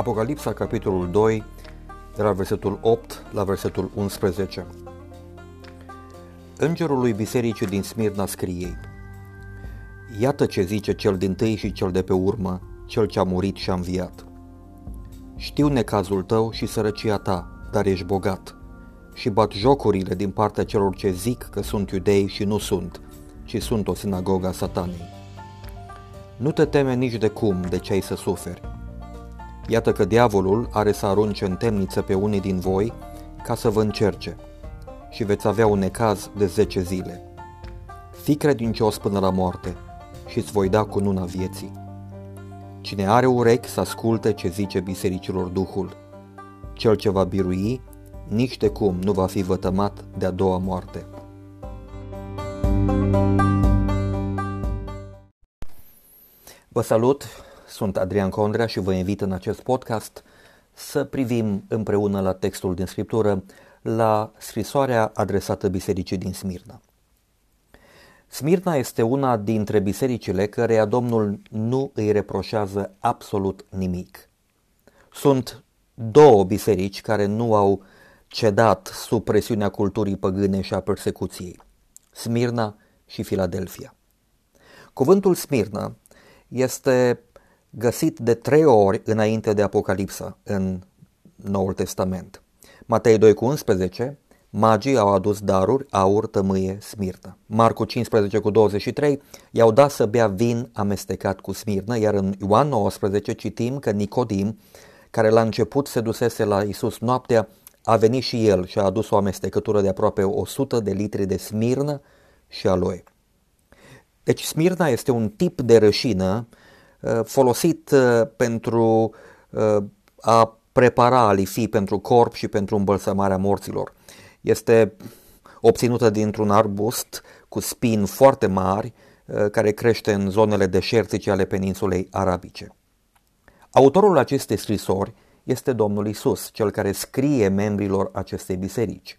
Apocalipsa, capitolul 2, de la versetul 8 la versetul 11. Îngerul lui bisericii din Smirna scrie Iată ce zice cel din tâi și cel de pe urmă, cel ce a murit și a înviat. Știu necazul tău și sărăcia ta, dar ești bogat. Și bat jocurile din partea celor ce zic că sunt iudei și nu sunt, ci sunt o sinagogă a satanei. Nu te teme nici de cum de ce ai să suferi. Iată că diavolul are să arunce în temniță pe unii din voi ca să vă încerce și veți avea un necaz de 10 zile. Fii credincios până la moarte și îți voi da cununa vieții. Cine are urechi să asculte ce zice bisericilor Duhul. Cel ce va birui, nici de cum nu va fi vătămat de a doua moarte. Vă salut, sunt Adrian Condrea și vă invit în acest podcast să privim împreună la textul din Scriptură, la scrisoarea adresată bisericii din Smirna. Smirna este una dintre bisericile căreia Domnul nu îi reproșează absolut nimic. Sunt două biserici care nu au cedat sub presiunea culturii păgâne și a persecuției, Smirna și Filadelfia. Cuvântul Smirna este găsit de trei ori înainte de Apocalipsa în Noul Testament. Matei 2 cu 11, magii au adus daruri, aur, tămâie, smirnă. Marcu 15 cu 23, i-au dat să bea vin amestecat cu smirnă, iar în Ioan 19 citim că Nicodim, care la început se dusese la Isus noaptea, a venit și el și a adus o amestecătură de aproape 100 de litri de smirnă și aloe. Deci smirna este un tip de rășină uh, folosit uh, pentru uh, a prepara alifi pentru corp și pentru îmbălsămarea morților. Este obținută dintr-un arbust cu spini foarte mari care crește în zonele deșertice ale peninsulei arabice. Autorul acestei scrisori este Domnul Isus, cel care scrie membrilor acestei biserici.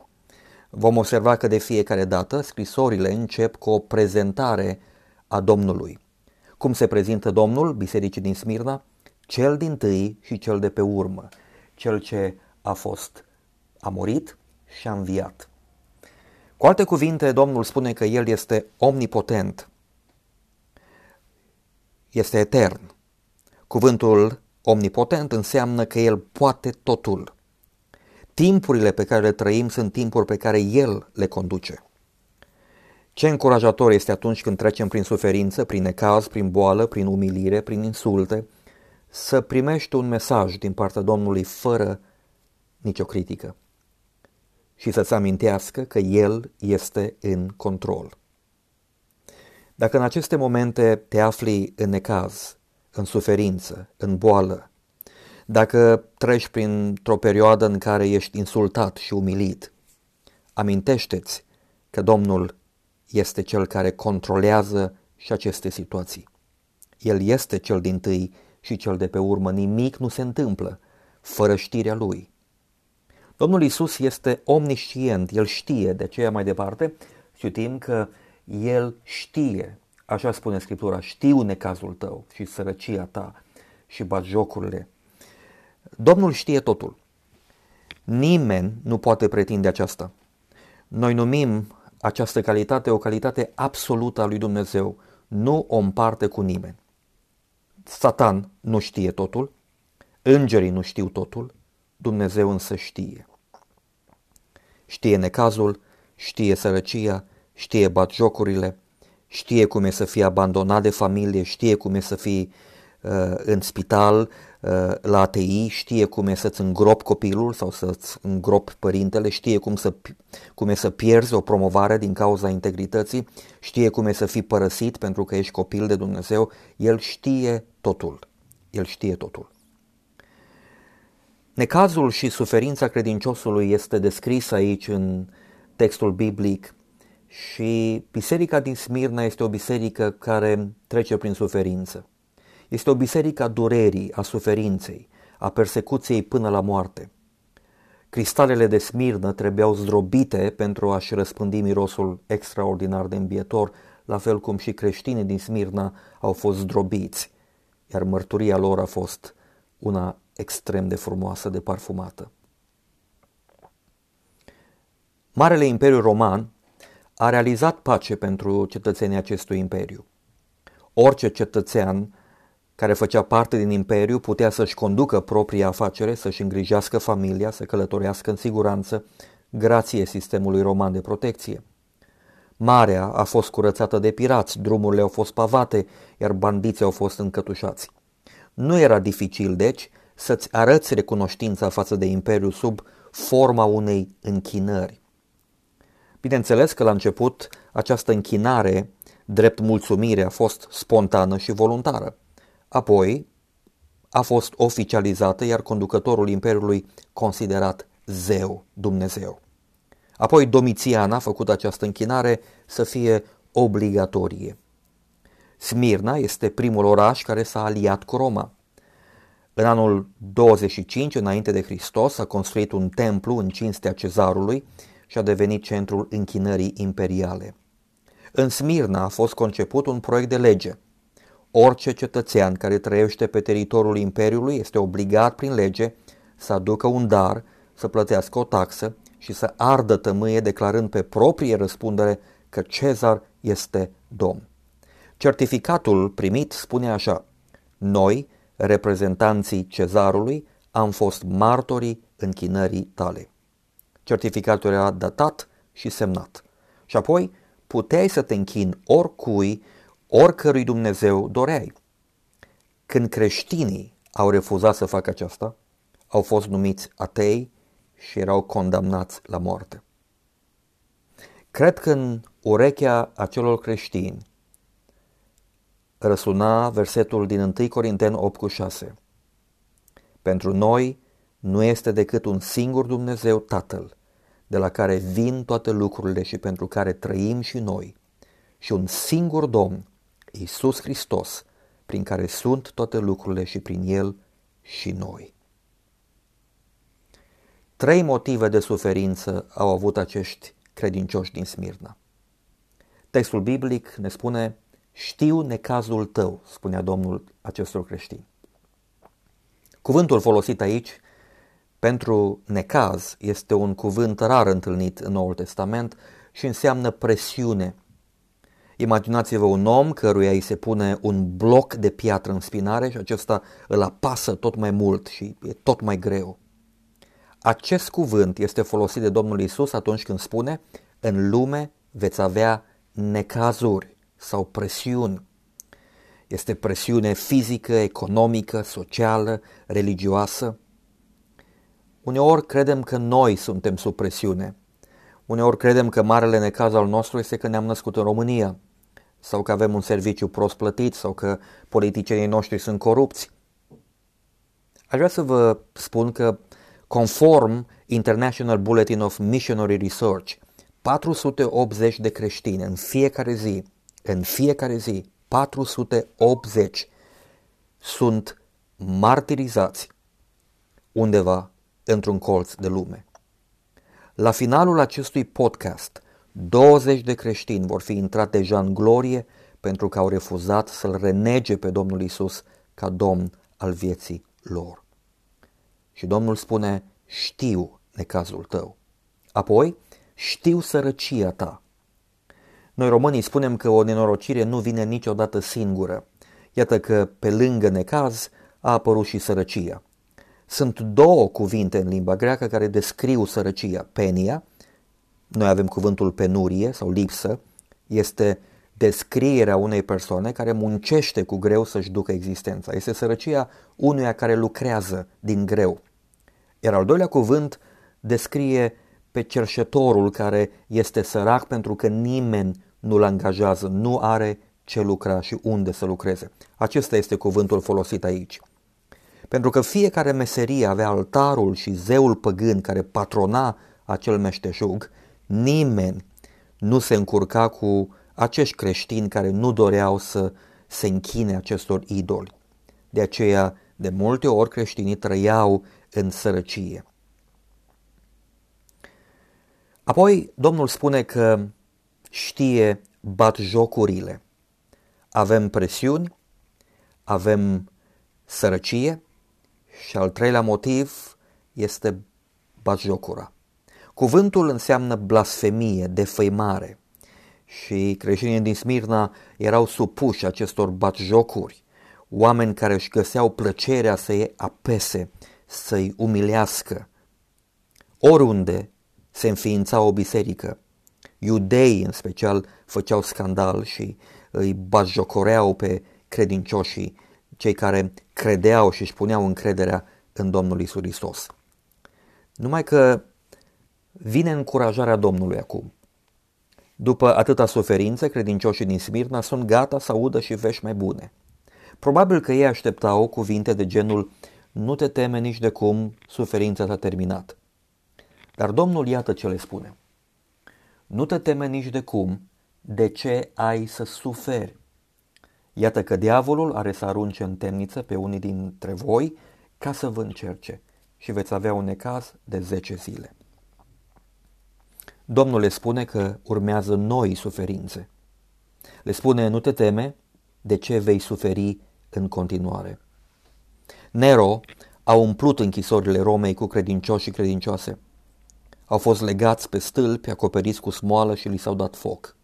Vom observa că de fiecare dată scrisorile încep cu o prezentare a Domnului. Cum se prezintă Domnul bisericii din Smirna? Cel din tâi și cel de pe urmă, cel ce a fost, a murit și a înviat. Cu alte cuvinte, Domnul spune că El este omnipotent, este etern. Cuvântul omnipotent înseamnă că El poate totul. Timpurile pe care le trăim sunt timpuri pe care El le conduce. Ce încurajator este atunci când trecem prin suferință, prin necaz, prin boală, prin umilire, prin insulte, să primești un mesaj din partea Domnului fără nicio critică și să-ți amintească că El este în control. Dacă în aceste momente te afli în necaz, în suferință, în boală, dacă treci printr-o perioadă în care ești insultat și umilit, amintește-ți că Domnul este cel care controlează și aceste situații. El este cel din tâi și cel de pe urmă. Nimic nu se întâmplă fără știrea lui. Domnul Isus este omniscient, El știe, de aceea mai departe citim că El știe, așa spune Scriptura, știu necazul tău și sărăcia ta și jocurile. Domnul știe totul. Nimeni nu poate pretinde aceasta. Noi numim această calitate o calitate absolută a lui Dumnezeu, nu o împarte cu nimeni. Satan nu știe totul, îngerii nu știu totul, Dumnezeu însă știe. Știe necazul, știe sărăcia, știe batjocurile, știe cum e să fie abandonat de familie, știe cum e să fii uh, în spital, uh, la ATI, știe cum e să-ți îngrop copilul sau să-ți îngrop părintele, știe cum, să, cum e să pierzi o promovare din cauza integrității, știe cum e să fii părăsit pentru că ești copil de Dumnezeu, El știe totul. El știe totul. Necazul și suferința credinciosului este descris aici în textul biblic și biserica din Smirna este o biserică care trece prin suferință. Este o biserică a durerii, a suferinței, a persecuției până la moarte. Cristalele de smirnă trebuiau zdrobite pentru a-și răspândi mirosul extraordinar de îmbietor, la fel cum și creștinii din Smirna au fost zdrobiți, iar mărturia lor a fost una extrem de frumoasă, de parfumată. Marele Imperiu Roman a realizat pace pentru cetățenii acestui imperiu. Orice cetățean care făcea parte din imperiu putea să-și conducă propria afacere, să-și îngrijească familia, să călătorească în siguranță, grație sistemului roman de protecție. Marea a fost curățată de pirați, drumurile au fost pavate, iar bandiții au fost încătușați. Nu era dificil, deci, să-ți arăți recunoștința față de imperiu sub forma unei închinări. Bineînțeles că la început această închinare, drept mulțumire, a fost spontană și voluntară. Apoi a fost oficializată, iar conducătorul imperiului considerat zeu, Dumnezeu. Apoi Domitian a făcut această închinare să fie obligatorie. Smirna este primul oraș care s-a aliat cu Roma. În anul 25 înainte de Hristos a construit un templu în cinstea cezarului și a devenit centrul închinării imperiale. În Smirna a fost conceput un proiect de lege. Orice cetățean care trăiește pe teritoriul imperiului este obligat prin lege să aducă un dar, să plătească o taxă și să ardă tămâie declarând pe proprie răspundere că Cezar este domn. Certificatul primit spune așa, noi, reprezentanții cezarului, am fost martorii închinării tale. Certificatul era datat și semnat. Și apoi puteai să te închini oricui, oricărui Dumnezeu doreai. Când creștinii au refuzat să facă aceasta, au fost numiți atei și erau condamnați la moarte. Cred că în urechea acelor creștini răsuna versetul din 1 Corinteni 8 cu 6. Pentru noi nu este decât un singur Dumnezeu Tatăl, de la care vin toate lucrurile și pentru care trăim și noi, și un singur Domn, Iisus Hristos, prin care sunt toate lucrurile și prin El și noi. Trei motive de suferință au avut acești credincioși din Smirna. Textul biblic ne spune, știu necazul tău, spunea Domnul acestor creștini. Cuvântul folosit aici pentru necaz este un cuvânt rar întâlnit în Noul Testament și înseamnă presiune. Imaginați-vă un om căruia îi se pune un bloc de piatră în spinare și acesta îl apasă tot mai mult și e tot mai greu. Acest cuvânt este folosit de Domnul Isus atunci când spune în lume veți avea necazuri sau presiuni. Este presiune fizică, economică, socială, religioasă. Uneori credem că noi suntem sub presiune. Uneori credem că marele necaz al nostru este că ne-am născut în România sau că avem un serviciu prost plătit sau că politicienii noștri sunt corupți. Aș vrea să vă spun că conform International Bulletin of Missionary Research, 480 de creștini în fiecare zi, în fiecare zi, 480 sunt martirizați undeva într-un colț de lume. La finalul acestui podcast, 20 de creștini vor fi intrat deja în glorie pentru că au refuzat să-L renege pe Domnul Isus ca Domn al vieții lor. Și Domnul spune, știu necazul tău. Apoi, știu sărăcia ta. Noi românii spunem că o nenorocire nu vine niciodată singură. Iată că pe lângă necaz a apărut și sărăcia. Sunt două cuvinte în limba greacă care descriu sărăcia. Penia, noi avem cuvântul penurie sau lipsă, este descrierea unei persoane care muncește cu greu să-și ducă existența. Este sărăcia unuia care lucrează din greu. Iar al doilea cuvânt descrie pe cerșetorul care este sărac pentru că nimeni nu-l angajează, nu are ce lucra și unde să lucreze. Acesta este cuvântul folosit aici. Pentru că fiecare meserie avea altarul și zeul păgân care patrona acel meșteșug, nimeni nu se încurca cu acești creștini care nu doreau să se închine acestor idoli. De aceea, de multe ori creștinii trăiau în sărăcie. Apoi Domnul spune că știe batjocurile. Avem presiuni, avem sărăcie Și al treilea motiv este batjocura. Cuvântul înseamnă blasfemie, defăimare și creștinii din Smirna erau supuși acestor batjocuri, oameni care își găseau plăcerea să-i apese, să-i umilească. Oriunde se înființa o biserică, iudeii în special făceau scandal și îi batjocoreau pe credincioșii, cei care credeau și își puneau încrederea în Domnul Isus Hristos. Numai că vine încurajarea Domnului acum. După atâta suferință, credincioșii din Smirna sunt gata să audă și vești mai bune. Probabil că ei așteptau cuvinte de genul nu te teme nici de cum, suferința s-a terminat. Dar Domnul iată ce le spune. Nu te teme nici de cum, de ce ai să suferi? Iată că diavolul are să arunce în temniță pe unii dintre voi ca să vă încerce și veți avea un necaz de 10 zile. Domnul le spune că urmează noi suferințe. Le spune, nu te teme, de ce vei suferi în continuare. Nero a umplut închisorile Romei cu credincioși și credincioase. Au fost legați pe stâlpi, acoperiți cu smoală și li s-au dat foc.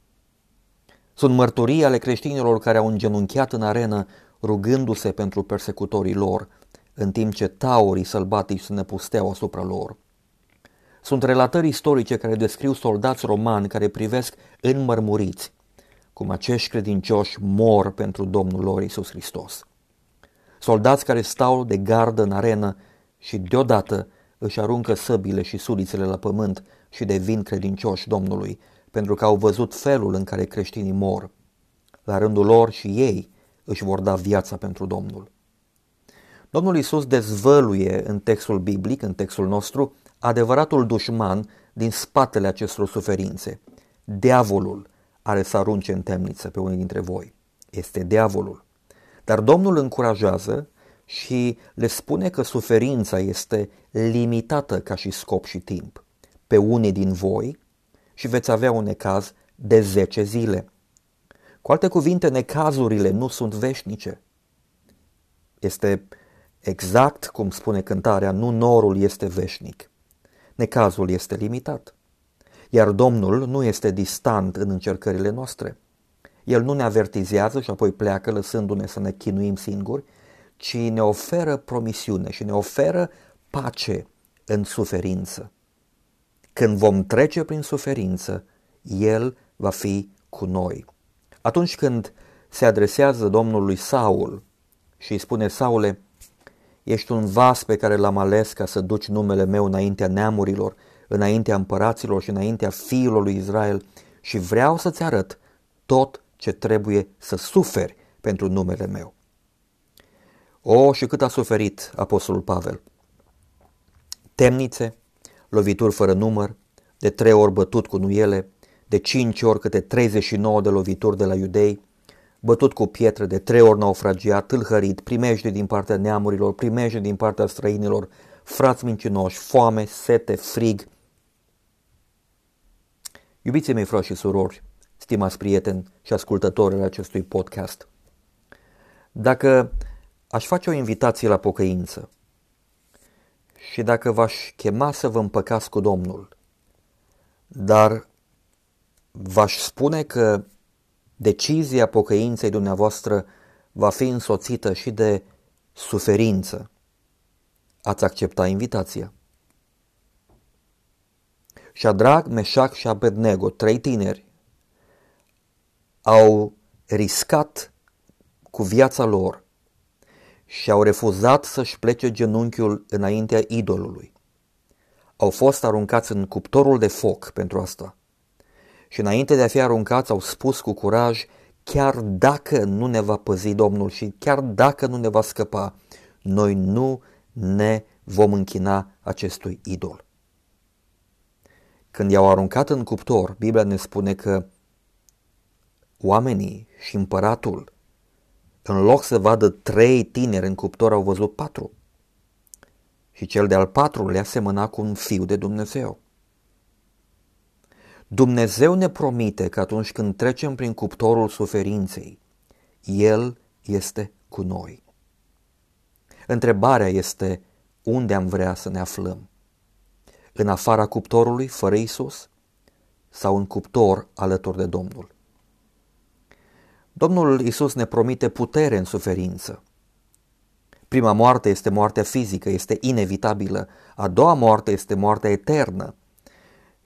Sunt mărturii ale creștinilor care au îngenunchiat în arenă rugându-se pentru persecutorii lor, în timp ce taurii sălbatici se năpusteau asupra lor. Sunt relatări istorice care descriu soldați romani care privesc înmărmuriți cum acești credincioși mor pentru Domnul lor Isus Hristos. Soldați care stau de gardă în arenă și deodată își aruncă săbile și sulițele la pământ și devin credincioși Domnului, pentru că au văzut felul în care creștinii mor. La rândul lor și ei își vor da viața pentru Domnul. Domnul Isus dezvăluie în textul biblic, în textul nostru, adevăratul dușman din spatele acestor suferințe. Diavolul are să arunce în temniță pe unii dintre voi. Este diavolul. Dar Domnul încurajează și le spune că suferința este limitată ca și scop și timp. Pe unii din voi și veți avea un necaz de 10 zile. Cu alte cuvinte, necazurile nu sunt veșnice. Este exact cum spune cântarea, nu norul este veșnic. Necazul este limitat. Iar Domnul nu este distant în încercările noastre. El nu ne avertizează și apoi pleacă lăsându-ne să ne chinuim singuri, ci ne oferă promisiune și ne oferă pace în suferință. Când vom trece prin suferință, El va fi cu noi. Atunci când se adresează Domnului Saul și îi spune Saule, ești un vas pe care l-am ales ca să duci numele meu înaintea neamurilor, înaintea împăraților și înaintea fiilor lui Israel și vreau să-ți arăt tot ce trebuie să suferi pentru numele meu. O, și cât a suferit Apostolul Pavel! Temnițe, lovituri fără număr, de trei ori bătut cu nuiele, de cinci ori câte 39 de lovituri de la iudei, bătut cu pietre, de trei ori naufragiat, tâlhărit, primejde din partea neamurilor, primejde din partea străinilor, frați mincinoși, foame, sete, frig. Iubiții mei frați și surori, stimați prieteni și ascultători al acestui podcast, dacă aș face o invitație la pocăință și dacă v-aș chema să vă împăcați cu Domnul, dar v-aș spune că decizia pocăinței dumneavoastră va fi însoțită și de suferință, ați accepta invitația. Shadrach, Meșac și Abednego, trei tineri, au riscat cu viața lor și au refuzat să-și plece genunchiul înaintea idolului. Au fost aruncați în cuptorul de foc pentru asta. Și înainte de a fi aruncați au spus cu curaj, chiar dacă nu ne va păzi Domnul și chiar dacă nu ne va scăpa, noi nu ne vom închina acestui idol. Când i-au aruncat în cuptor, Biblia ne spune că oamenii și împăratul, în loc să vadă trei tineri în cuptor, au văzut patru. Și cel de-al patrulea semăna cu un fiu de Dumnezeu. Dumnezeu ne promite că atunci când trecem prin cuptorul suferinței, El este cu noi. Întrebarea este unde am vrea să ne aflăm? În afara cuptorului, fără Isus, sau în cuptor alături de Domnul? Domnul Isus ne promite putere în suferință. Prima moarte este moartea fizică, este inevitabilă. A doua moarte este moartea eternă.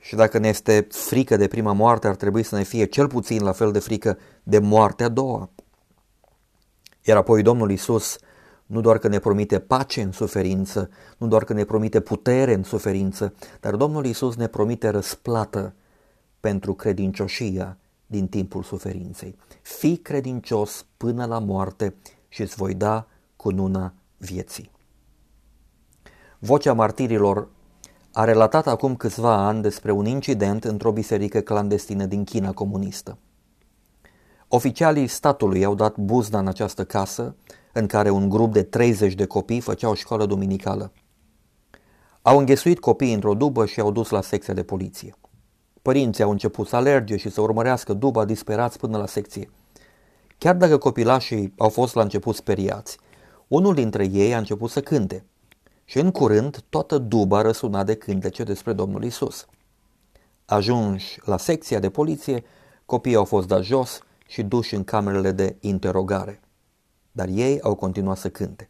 Și dacă ne este frică de prima moarte, ar trebui să ne fie cel puțin la fel de frică de moartea a doua. Iar apoi Domnul Isus nu doar că ne promite pace în suferință, nu doar că ne promite putere în suferință, dar Domnul Isus ne promite răsplată pentru credincioșia din timpul suferinței. Fii credincios până la moarte și îți voi da cununa vieții. Vocea martirilor a relatat acum câțiva ani despre un incident într-o biserică clandestină din China comunistă. Oficialii statului au dat buzna în această casă, în care un grup de 30 de copii făceau școală duminicală. Au înghesuit copiii într-o dubă și au dus la secția de poliție. Părinții au început să alerge și să urmărească duba disperați până la secție. Chiar dacă copilașii au fost la început speriați, unul dintre ei a început să cânte și în curând toată duba răsuna de cântece despre Domnul Isus. Ajunși la secția de poliție, copiii au fost dați jos și duși în camerele de interogare. Dar ei au continuat să cânte.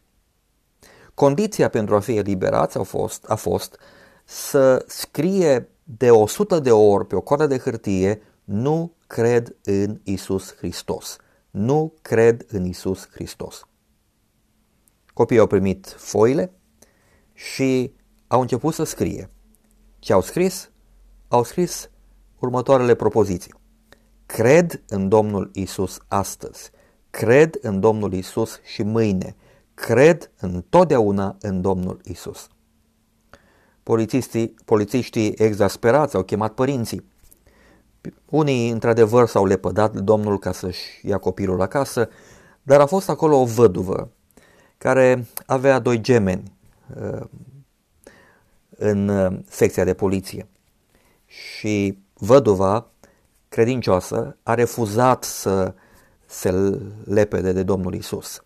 Condiția pentru a fi eliberați a fost, a fost să scrie de 100 de ori pe o coadă de hârtie nu cred în Isus Hristos. Nu cred în Isus Hristos. Copiii au primit foile și au început să scrie. Ce au scris? Au scris următoarele propoziții. Cred în Domnul Isus astăzi. Cred în Domnul Isus și mâine. Cred întotdeauna în Domnul Isus. Polițiștii, polițiștii exasperați au chemat părinții. Unii, într-adevăr, s-au lepădat de Domnul ca să-și ia copilul acasă, dar a fost acolo o văduvă care avea doi gemeni uh, în uh, secția de poliție. Și văduva, credincioasă, a refuzat să se lepede de Domnul Isus.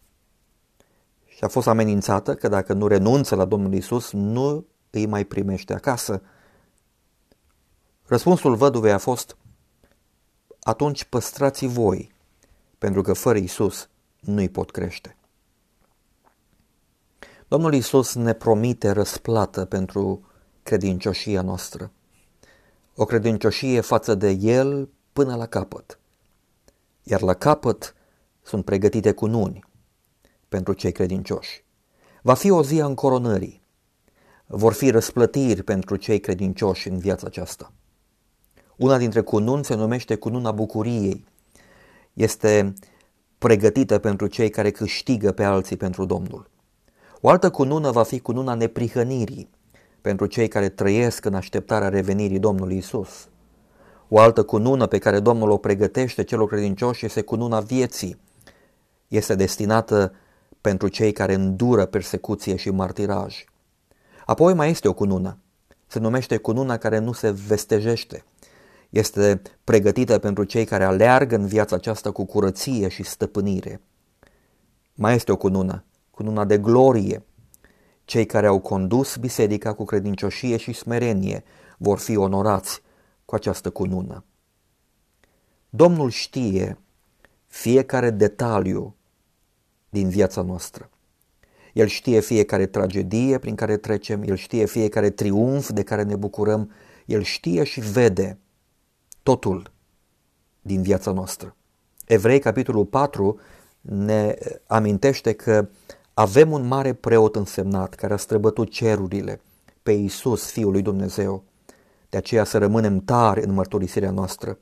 Și a fost amenințată că dacă nu renunță la Domnul Isus, nu îi mai primește acasă. Răspunsul văduvei a fost, atunci păstrați voi, pentru că fără Isus nu-i pot crește. Domnul Isus ne promite răsplată pentru credincioșia noastră. O credincioșie față de El până la capăt. Iar la capăt sunt pregătite cununi pentru cei credincioși. Va fi o zi a încoronării. Vor fi răsplătiri pentru cei credincioși în viața aceasta. Una dintre cununi se numește cununa bucuriei. Este pregătită pentru cei care câștigă pe alții pentru Domnul. O altă cunună va fi cununa neprihănirii pentru cei care trăiesc în așteptarea revenirii Domnului Isus. O altă cunună pe care Domnul o pregătește celor credincioși este cununa vieții. Este destinată pentru cei care îndură persecuție și martiraj. Apoi mai este o cunună. Se numește cununa care nu se vestejește. Este pregătită pentru cei care aleargă în viața aceasta cu curăție și stăpânire. Mai este o cunună cununa de glorie. Cei care au condus biserica cu credincioșie și smerenie vor fi onorați cu această cunună. Domnul știe fiecare detaliu din viața noastră. El știe fiecare tragedie prin care trecem, El știe fiecare triumf de care ne bucurăm, El știe și vede totul din viața noastră. Evrei, capitolul 4, ne amintește că avem un mare preot însemnat care a străbătut cerurile, pe Iisus, Fiul lui Dumnezeu. De aceea să rămânem tari în mărturisirea noastră,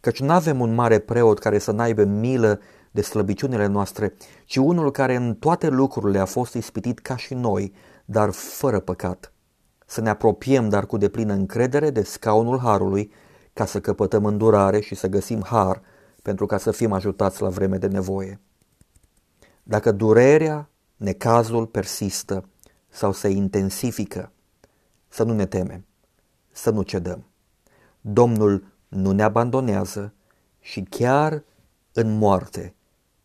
căci nu avem un mare preot care să n-aibă milă de slăbiciunile noastre, ci unul care în toate lucrurile a fost ispitit ca și noi, dar fără păcat. Să ne apropiem, dar cu deplină încredere, de scaunul Harului, ca să căpătăm îndurare și să găsim har, pentru ca să fim ajutați la vreme de nevoie. Dacă durerea necazul persistă sau se intensifică, să nu ne temem, să nu cedăm. Domnul nu ne abandonează și chiar în moarte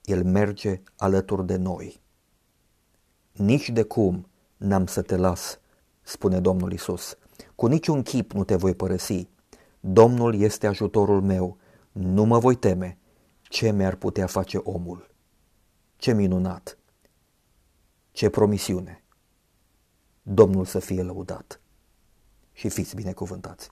El merge alături de noi. Nici de cum n-am să te las, spune Domnul Isus. Cu niciun chip nu te voi părăsi. Domnul este ajutorul meu, nu mă voi teme. Ce mi-ar putea face omul? Ce minunat! Ce promisiune! Domnul să fie lăudat și fiți binecuvântați!